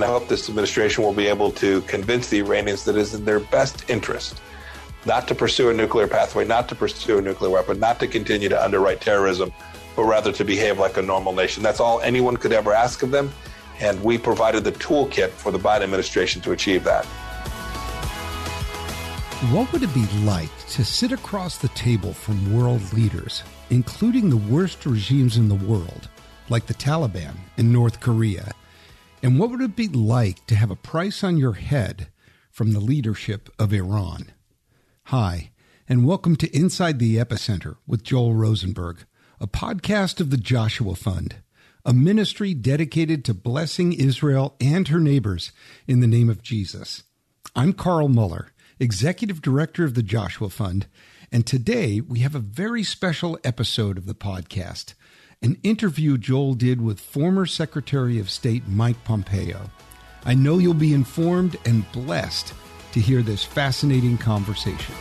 And I hope this administration will be able to convince the Iranians that it is in their best interest not to pursue a nuclear pathway, not to pursue a nuclear weapon, not to continue to underwrite terrorism, but rather to behave like a normal nation. That's all anyone could ever ask of them. And we provided the toolkit for the Biden administration to achieve that. What would it be like to sit across the table from world leaders, including the worst regimes in the world, like the Taliban in North Korea? And what would it be like to have a price on your head from the leadership of Iran? Hi, and welcome to Inside the Epicenter with Joel Rosenberg, a podcast of the Joshua Fund, a ministry dedicated to blessing Israel and her neighbors in the name of Jesus. I'm Carl Moeller, Executive Director of the Joshua Fund, and today we have a very special episode of the podcast an interview Joel did with former Secretary of State Mike Pompeo. I know you'll be informed and blessed to hear this fascinating conversation.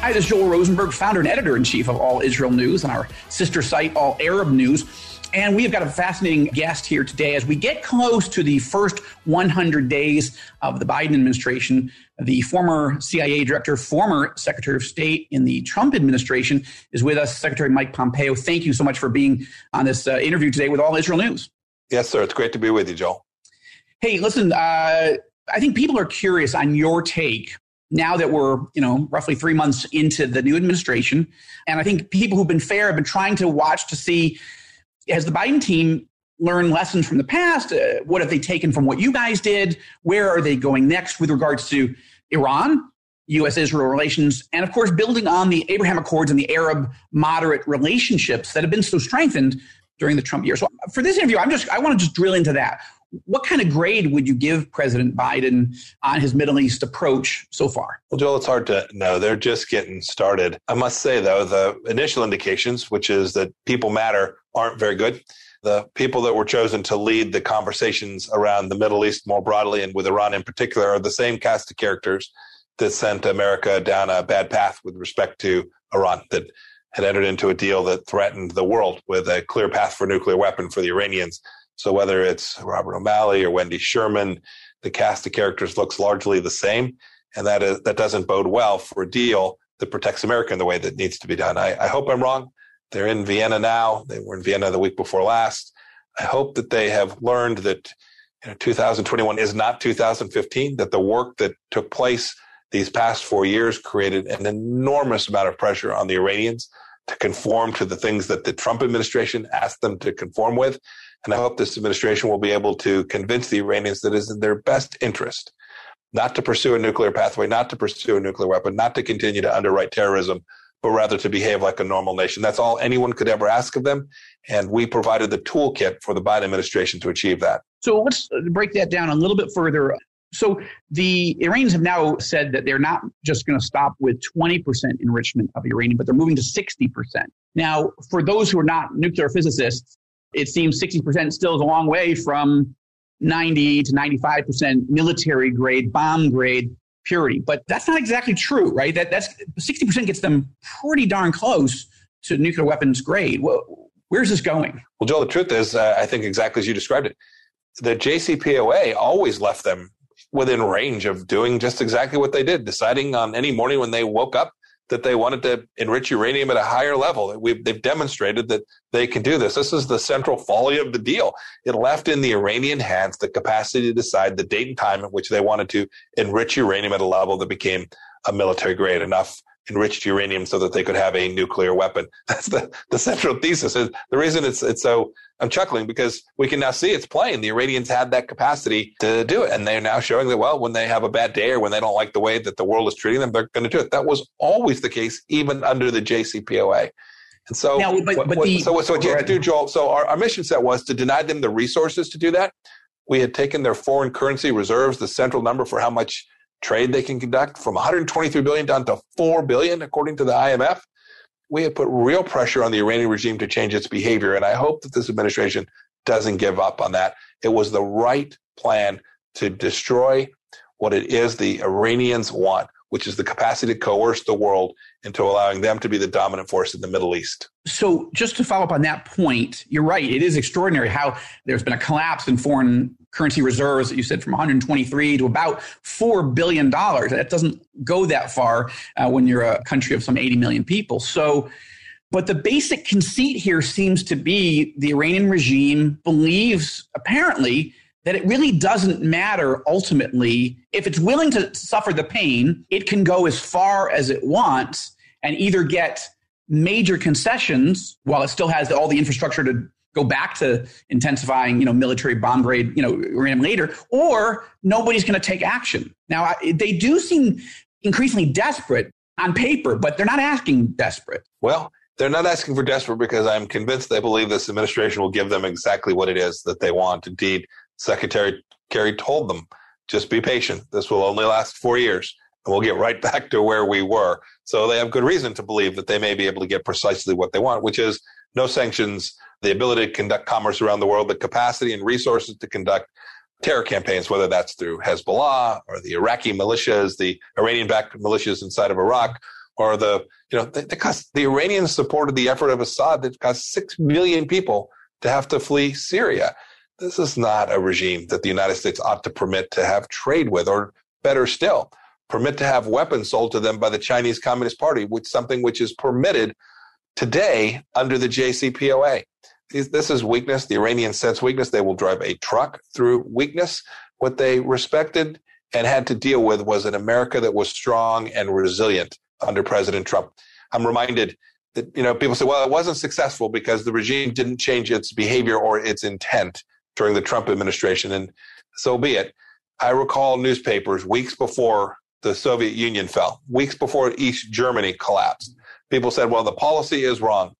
Hi, this is Joel Rosenberg, founder and editor in chief of All Israel News and our sister site, All Arab News. And we have got a fascinating guest here today as we get close to the first 100 days of the Biden administration. The former CIA director, former Secretary of State in the Trump administration, is with us, Secretary Mike Pompeo. Thank you so much for being on this uh, interview today with All Israel News. Yes, sir. It's great to be with you, Joel. Hey, listen, uh, I think people are curious on your take now that we're you know roughly three months into the new administration and i think people who've been fair have been trying to watch to see has the Biden team learned lessons from the past? Uh, what have they taken from what you guys did? Where are they going next with regards to Iran, U.S. Israel relations, and of course, building on the Abraham Accords and the Arab moderate relationships that have been so strengthened during the Trump years? So, for this interview, I'm just, I want to just drill into that. What kind of grade would you give President Biden on his Middle East approach so far? Well, Joel, it's hard to know. They're just getting started. I must say, though, the initial indications, which is that people matter, aren't very good. The people that were chosen to lead the conversations around the Middle East more broadly and with Iran in particular are the same cast of characters that sent America down a bad path with respect to Iran, that had entered into a deal that threatened the world with a clear path for nuclear weapon for the Iranians. So whether it's Robert O'Malley or Wendy Sherman, the cast of characters looks largely the same. And that is that doesn't bode well for a deal that protects America in the way that needs to be done. I, I hope I'm wrong. They're in Vienna now. They were in Vienna the week before last. I hope that they have learned that you know, 2021 is not 2015, that the work that took place these past four years created an enormous amount of pressure on the Iranians to conform to the things that the Trump administration asked them to conform with. And I hope this administration will be able to convince the Iranians that it is in their best interest not to pursue a nuclear pathway, not to pursue a nuclear weapon, not to continue to underwrite terrorism, but rather to behave like a normal nation. That's all anyone could ever ask of them. And we provided the toolkit for the Biden administration to achieve that. So let's break that down a little bit further. So the Iranians have now said that they're not just going to stop with 20% enrichment of uranium, but they're moving to 60%. Now, for those who are not nuclear physicists, it seems 60% still is a long way from 90 to 95% military grade, bomb grade purity. But that's not exactly true, right? That that's 60% gets them pretty darn close to nuclear weapons grade. Well, where's this going? Well, Joel, the truth is, uh, I think exactly as you described it, the JCPOA always left them within range of doing just exactly what they did, deciding on any morning when they woke up that they wanted to enrich uranium at a higher level. We've, they've demonstrated that they can do this. This is the central folly of the deal. It left in the Iranian hands the capacity to decide the date and time at which they wanted to enrich uranium at a level that became a military grade enough enriched uranium so that they could have a nuclear weapon. That's the, the central thesis. The reason it's, it's so, I'm chuckling because we can now see it's playing. The Iranians had that capacity to do it. And they're now showing that, well, when they have a bad day or when they don't like the way that the world is treating them, they're going to do it. That was always the case, even under the JCPOA. And so, now, but, what, but the, so, so what you have to do, Joel, so our, our mission set was to deny them the resources to do that. We had taken their foreign currency reserves, the central number for how much trade they can conduct from 123 billion down to 4 billion, according to the IMF. We have put real pressure on the Iranian regime to change its behavior. And I hope that this administration doesn't give up on that. It was the right plan to destroy what it is the Iranians want, which is the capacity to coerce the world into allowing them to be the dominant force in the Middle East. So, just to follow up on that point, you're right. It is extraordinary how there's been a collapse in foreign currency reserves that you said from 123 to about $4 billion. That doesn't go that far uh, when you're a country of some 80 million people. So, but the basic conceit here seems to be the Iranian regime believes, apparently, that it really doesn't matter ultimately. If it's willing to suffer the pain, it can go as far as it wants and either get major concessions while it still has all the infrastructure to go back to intensifying, you know, military bomb grade, you know, uranium later, or nobody's going to take action. Now, they do seem increasingly desperate on paper, but they're not asking desperate. Well, they're not asking for desperate because I'm convinced they believe this administration will give them exactly what it is that they want. Indeed, Secretary Kerry told them, just be patient. This will only last four years and we'll get right back to where we were. So they have good reason to believe that they may be able to get precisely what they want, which is no sanctions, the ability to conduct commerce around the world, the capacity and resources to conduct terror campaigns, whether that's through Hezbollah or the Iraqi militias, the Iranian backed militias inside of Iraq, or the, you know, they, they cost, the Iranians supported the effort of Assad that cost 6 million people to have to flee Syria this is not a regime that the United States ought to permit to have trade with, or better still, permit to have weapons sold to them by the Chinese Communist Party, which something which is permitted today under the JCPOA. This is weakness. The Iranians sense weakness. They will drive a truck through weakness. What they respected and had to deal with was an America that was strong and resilient under President Trump. I'm reminded that, you know, people say, well, it wasn't successful because the regime didn't change its behavior or its intent during the Trump administration, and so be it. I recall newspapers weeks before the Soviet Union fell, weeks before East Germany collapsed. People said, well, the policy is wrong.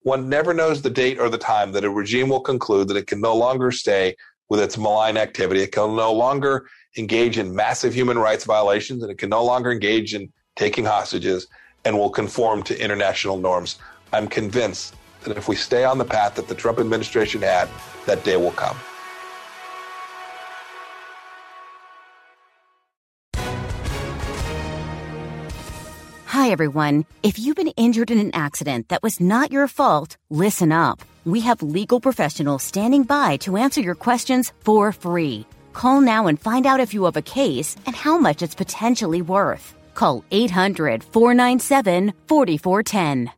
One never knows the date or the time that a regime will conclude that it can no longer stay with its malign activity. It can no longer engage in massive human rights violations, and it can no longer engage in taking hostages and will conform to international norms. I'm convinced that if we stay on the path that the Trump administration had, that day will come. Hi, everyone. If you've been injured in an accident that was not your fault, listen up. We have legal professionals standing by to answer your questions for free. Call now and find out if you have a case and how much it's potentially worth. Call 800 497 4410.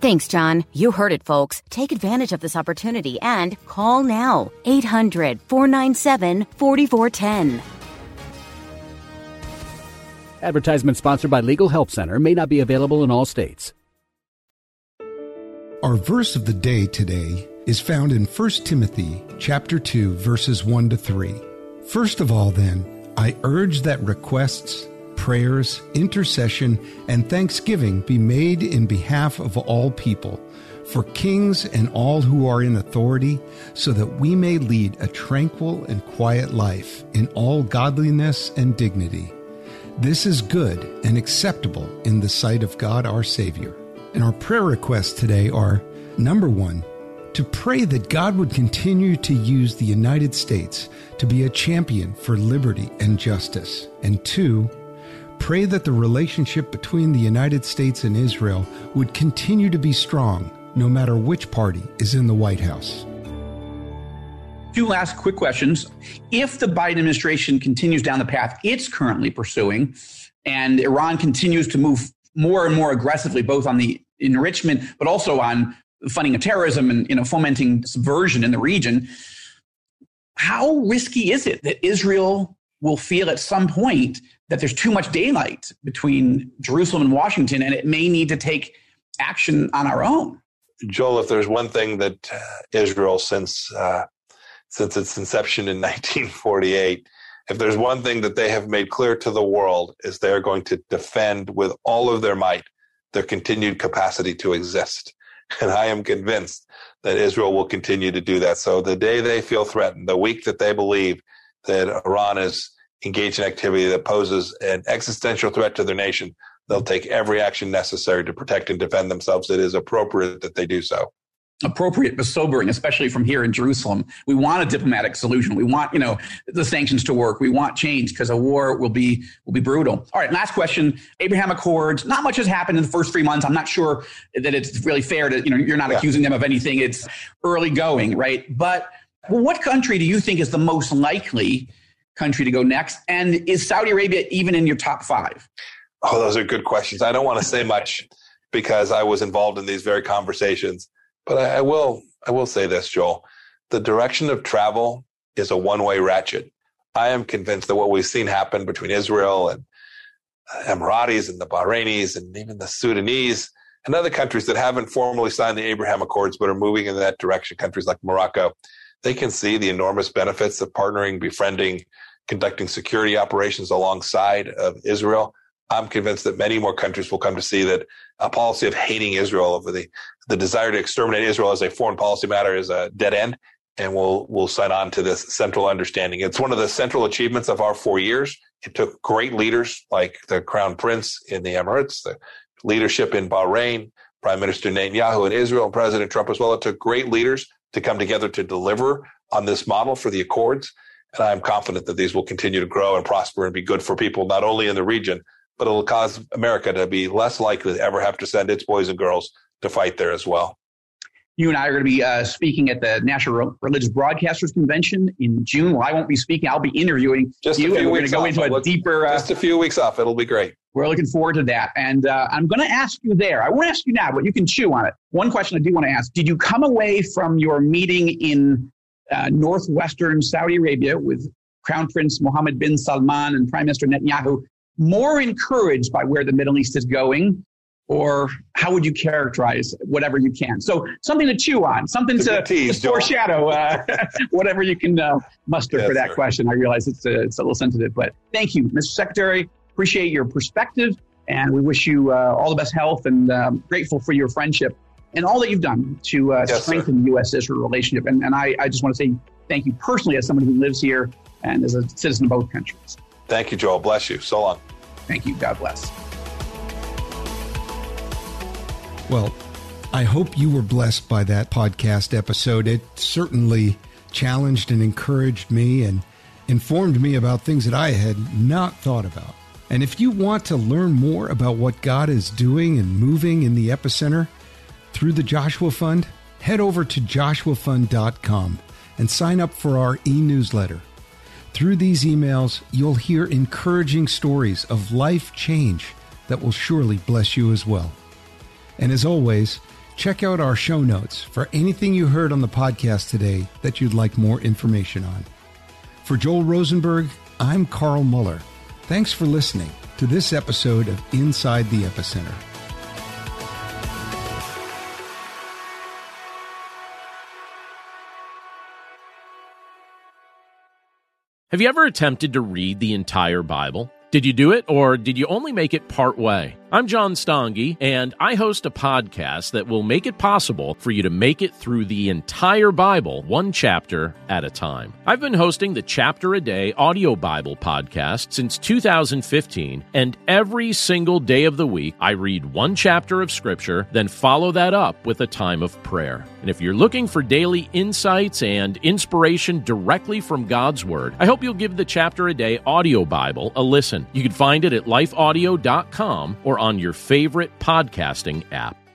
Thanks, John. You heard it, folks. Take advantage of this opportunity and call now 800 497 4410. Advertisement sponsored by Legal Help Center may not be available in all states. Our verse of the day today is found in 1 Timothy chapter 2 verses 1 to 3. First of all then, I urge that requests prayers, intercession, and thanksgiving be made in behalf of all people, for kings and all who are in authority, so that we may lead a tranquil and quiet life in all godliness and dignity. This is good and acceptable in the sight of God our Savior. And our prayer requests today are number one, to pray that God would continue to use the United States to be a champion for liberty and justice. And two, Pray that the relationship between the United States and Israel would continue to be strong, no matter which party is in the White House. Two last quick questions. If the Biden administration continues down the path it's currently pursuing, and Iran continues to move more and more aggressively, both on the enrichment, but also on funding of terrorism and you know, fomenting subversion in the region, how risky is it that Israel will feel at some point that there's too much daylight between Jerusalem and Washington, and it may need to take action on our own. Joel, if there's one thing that uh, Israel, since uh, since its inception in 1948, if there's one thing that they have made clear to the world, is they're going to defend with all of their might their continued capacity to exist. And I am convinced that Israel will continue to do that. So the day they feel threatened, the week that they believe that Iran is engaged in activity that poses an existential threat to their nation, they'll take every action necessary to protect and defend themselves. It is appropriate that they do so appropriate but sobering, especially from here in Jerusalem. We want a diplomatic solution. We want, you know, the sanctions to work. We want change because a war will be will be brutal. All right, last question. Abraham Accords. Not much has happened in the first three months. I'm not sure that it's really fair to, you know, you're not yeah. accusing them of anything. It's early going, right? But what country do you think is the most likely country to go next? And is Saudi Arabia even in your top five? Oh, those are good questions. I don't want to say much because I was involved in these very conversations. But I, I will I will say this, Joel. The direction of travel is a one way ratchet. I am convinced that what we've seen happen between Israel and uh, Emiratis and the Bahrainis and even the Sudanese and other countries that haven't formally signed the Abraham Accords but are moving in that direction, countries like Morocco, they can see the enormous benefits of partnering, befriending, conducting security operations alongside of Israel. I'm convinced that many more countries will come to see that a policy of hating Israel over the, the desire to exterminate Israel as a foreign policy matter is a dead end. And we'll, we'll sign on to this central understanding. It's one of the central achievements of our four years. It took great leaders like the Crown Prince in the Emirates, the leadership in Bahrain, Prime Minister Netanyahu in Israel, and President Trump as well. It took great leaders to come together to deliver on this model for the Accords. And I'm confident that these will continue to grow and prosper and be good for people, not only in the region, but it'll cause America to be less likely to ever have to send its boys and girls to fight there as well. You and I are going to be uh, speaking at the National Religious Broadcasters Convention in June. Well, I won't be speaking. I'll be interviewing just you. A few we're going to go into a deeper. Uh, just a few weeks off. It'll be great. We're looking forward to that. And uh, I'm going to ask you there. I won't ask you now, but you can chew on it. One question I do want to ask Did you come away from your meeting in uh, northwestern Saudi Arabia with Crown Prince Mohammed bin Salman and Prime Minister Netanyahu more encouraged by where the Middle East is going? Or how would you characterize whatever you can? So something to chew on, something to, tease, to foreshadow, uh, whatever you can uh, muster yes, for that sir. question. I realize it's a, it's a little sensitive, but thank you, Mr. Secretary. Appreciate your perspective, and we wish you uh, all the best health and um, grateful for your friendship and all that you've done to uh, yes, strengthen the U.S. Israel relationship. And, and I, I just want to say thank you personally as someone who lives here and as a citizen of both countries. Thank you, Joel. Bless you. So long. Thank you. God bless. Well, I hope you were blessed by that podcast episode. It certainly challenged and encouraged me and informed me about things that I had not thought about. And if you want to learn more about what God is doing and moving in the epicenter through the Joshua Fund, head over to joshuafund.com and sign up for our e newsletter. Through these emails, you'll hear encouraging stories of life change that will surely bless you as well. And as always, check out our show notes for anything you heard on the podcast today that you'd like more information on. For Joel Rosenberg, I'm Carl Moeller. Thanks for listening to this episode of Inside the Epicenter. Have you ever attempted to read the entire Bible? Did you do it, or did you only make it part way? I'm John Stange, and I host a podcast that will make it possible for you to make it through the entire Bible, one chapter at a time. I've been hosting the Chapter a Day audio Bible podcast since 2015, and every single day of the week, I read one chapter of Scripture, then follow that up with a time of prayer. And if you're looking for daily insights and inspiration directly from God's Word, I hope you'll give the Chapter a Day audio Bible a listen. You can find it at lifeaudio.com or on your favorite podcasting app.